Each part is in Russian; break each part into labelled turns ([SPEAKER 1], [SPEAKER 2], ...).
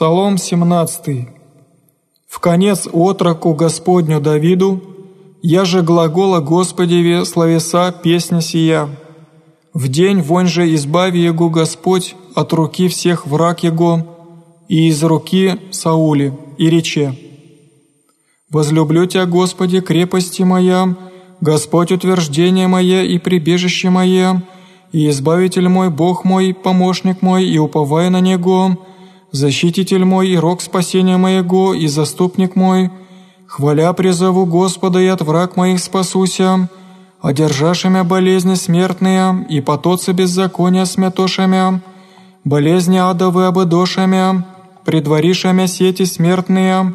[SPEAKER 1] Псалом 17. В конец отроку Господню Давиду, я же глагола Господеве словеса песня сия. В день вонь же избави Его Господь от руки всех враг Его и из руки Саули, и рече. Возлюблю Тебя, Господи, крепости моя, Господь утверждение мое и прибежище мое, и Избавитель мой, Бог мой, помощник мой, и уповая на Него, защититель мой и рог спасения моего, и заступник мой, хваля призову Господа и от враг моих спасуся, одержавшими болезни смертные и потоцы беззакония смятошами, болезни адовы обыдошами, предварившими сети смертные,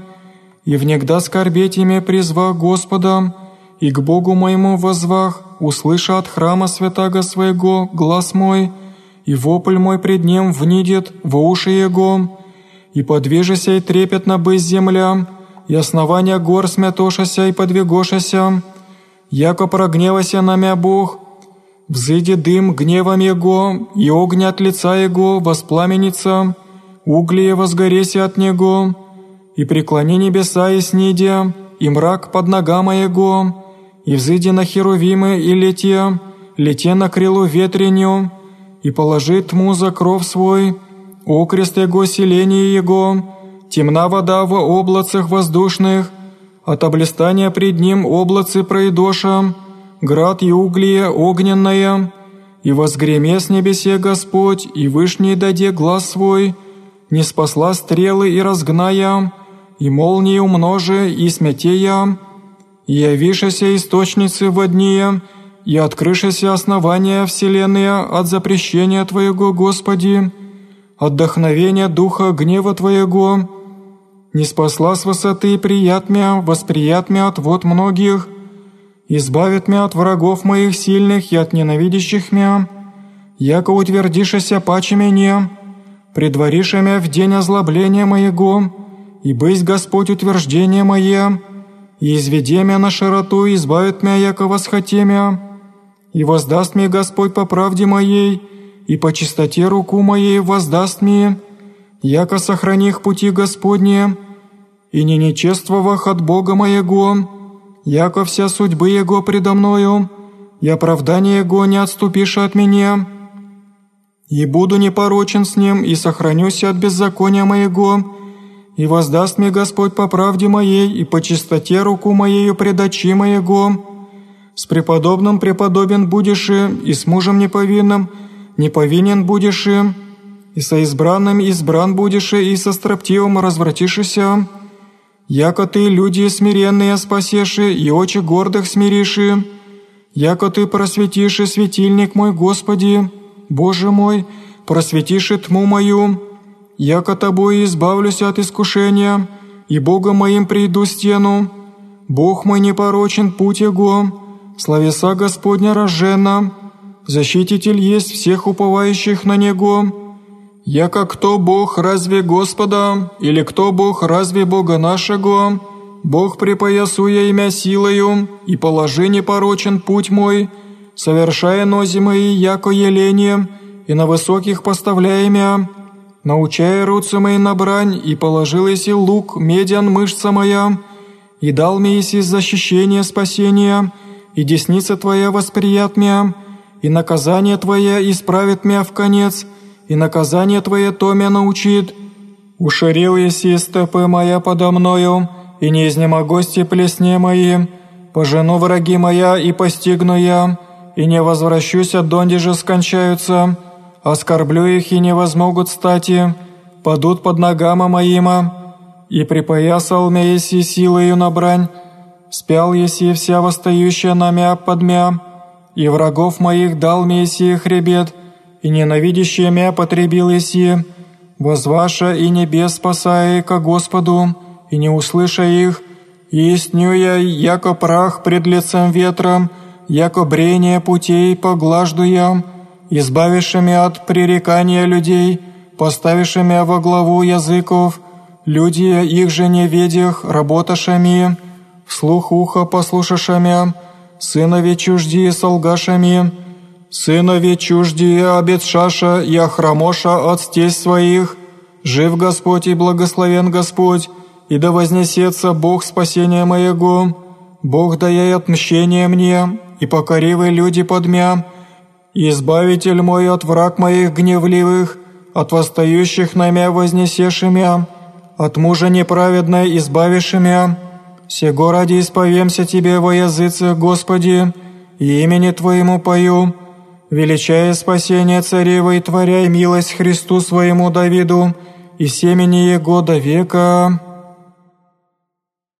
[SPEAKER 1] и внегда скорбеть ими призвах Господа, и к Богу моему возвах, услыша от храма святаго своего глаз мой, и вопль мой пред ним внидет во уши его, и подвижися и трепетно быть земля, и основания гор смятошася и подвигошася, яко прогневася на мя Бог, взыди дым гневом Его, и огня от лица Его воспламенится, углие возгореся от Него, и преклони небеса и снидя, и мрак под нога моего, и взыди на херувимы и лете, лете на крылу ветреню, и положи тьму за кров свой, окрест его селение его, темна вода в облацах воздушных, от облистания пред ним облацы пройдоша, град и углие огненное, и возгреме с небесе Господь, и вышний даде глаз свой, не спасла стрелы и разгная, и молнии умноже, и смятея, и явишася источницы воднее, и открышася основания вселенная от запрещения Твоего, Господи, отдохновения духа гнева Твоего, не спасла с высоты прият мя, восприят мя от вод многих, избавит мя от врагов моих сильных и от ненавидящих мя, яко утвердишася паче мне, предвариша мя в день озлобления моего, и быть Господь утверждение мое, и изведе мя на широту, избавит мя, яко восхоте мя, и воздаст мне Господь по правде моей, и по чистоте руку моей воздаст мне, яко сохраних пути Господне, и не нечествовах от Бога моего, яко вся судьбы Его предо мною, и оправдание Его не отступишь от меня. И буду непорочен с Ним, и сохранюсь от беззакония моего, и воздаст мне Господь по правде моей, и по чистоте руку моею пред очи моего. С преподобным преподобен будешь, и с мужем неповинным неповинен будешь, и со избранным избран будешь, и со строптивым развратишься. Яко ты люди смиренные спасеши, и очи гордых смириши, яко ты просветиши светильник мой, Господи, Боже мой, просветиши тьму мою, яко тобой избавлюсь от искушения, и Богом моим приду стену. Бог мой непорочен путь Его, словеса Господня рожена, защититель есть всех уповающих на Него, «Яко кто Бог разве Господа, или кто Бог разве Бога нашего? Бог припоясуя имя силою, и положи непорочен путь мой, совершая нози мои, яко еление, и на высоких поставляя имя, научая руцы мои на брань, и положил еси лук, медян мышца моя, и дал мне еси защищение спасения, и десница Твоя восприят меня, и наказание Твое исправит меня в конец, и наказание Твое то меня научит. Уширил еси стопы моя подо мною, и не изнемогости плесне мои, пожену враги моя и постигну я, и не возвращусь от донде же скончаются, оскорблю их и не возмогут стати, падут под ногама моима, и припоясал мя еси силою на брань, спял еси вся восстающая на мя под мя, и врагов моих дал мне еси хребет, и ненавидящие мя потребил еси, возваша и небес спасая ко Господу, и не услыша их, и истню я, яко прах пред лицем ветра, яко брение путей поглажду я, избавившими от пререкания людей, поставившими во главу языков, люди их же неведях, работашами, вслух уха послушашами, сынови чужди солгашами, сынови чужди обетшаша и охромоша от стесь своих, Жив Господь и благословен Господь, и да вознесется Бог спасения моего. Бог дая отмщение мне, и покоривы люди подмя, Избавитель мой от враг моих гневливых, от восстающих на мя вознесешимя, от мужа неправедной избавишимя. Сего ради исповемся Тебе во языце, Господи, и имени Твоему пою, величая спасение царева и творяй милость Христу своему Давиду и семени Его до века».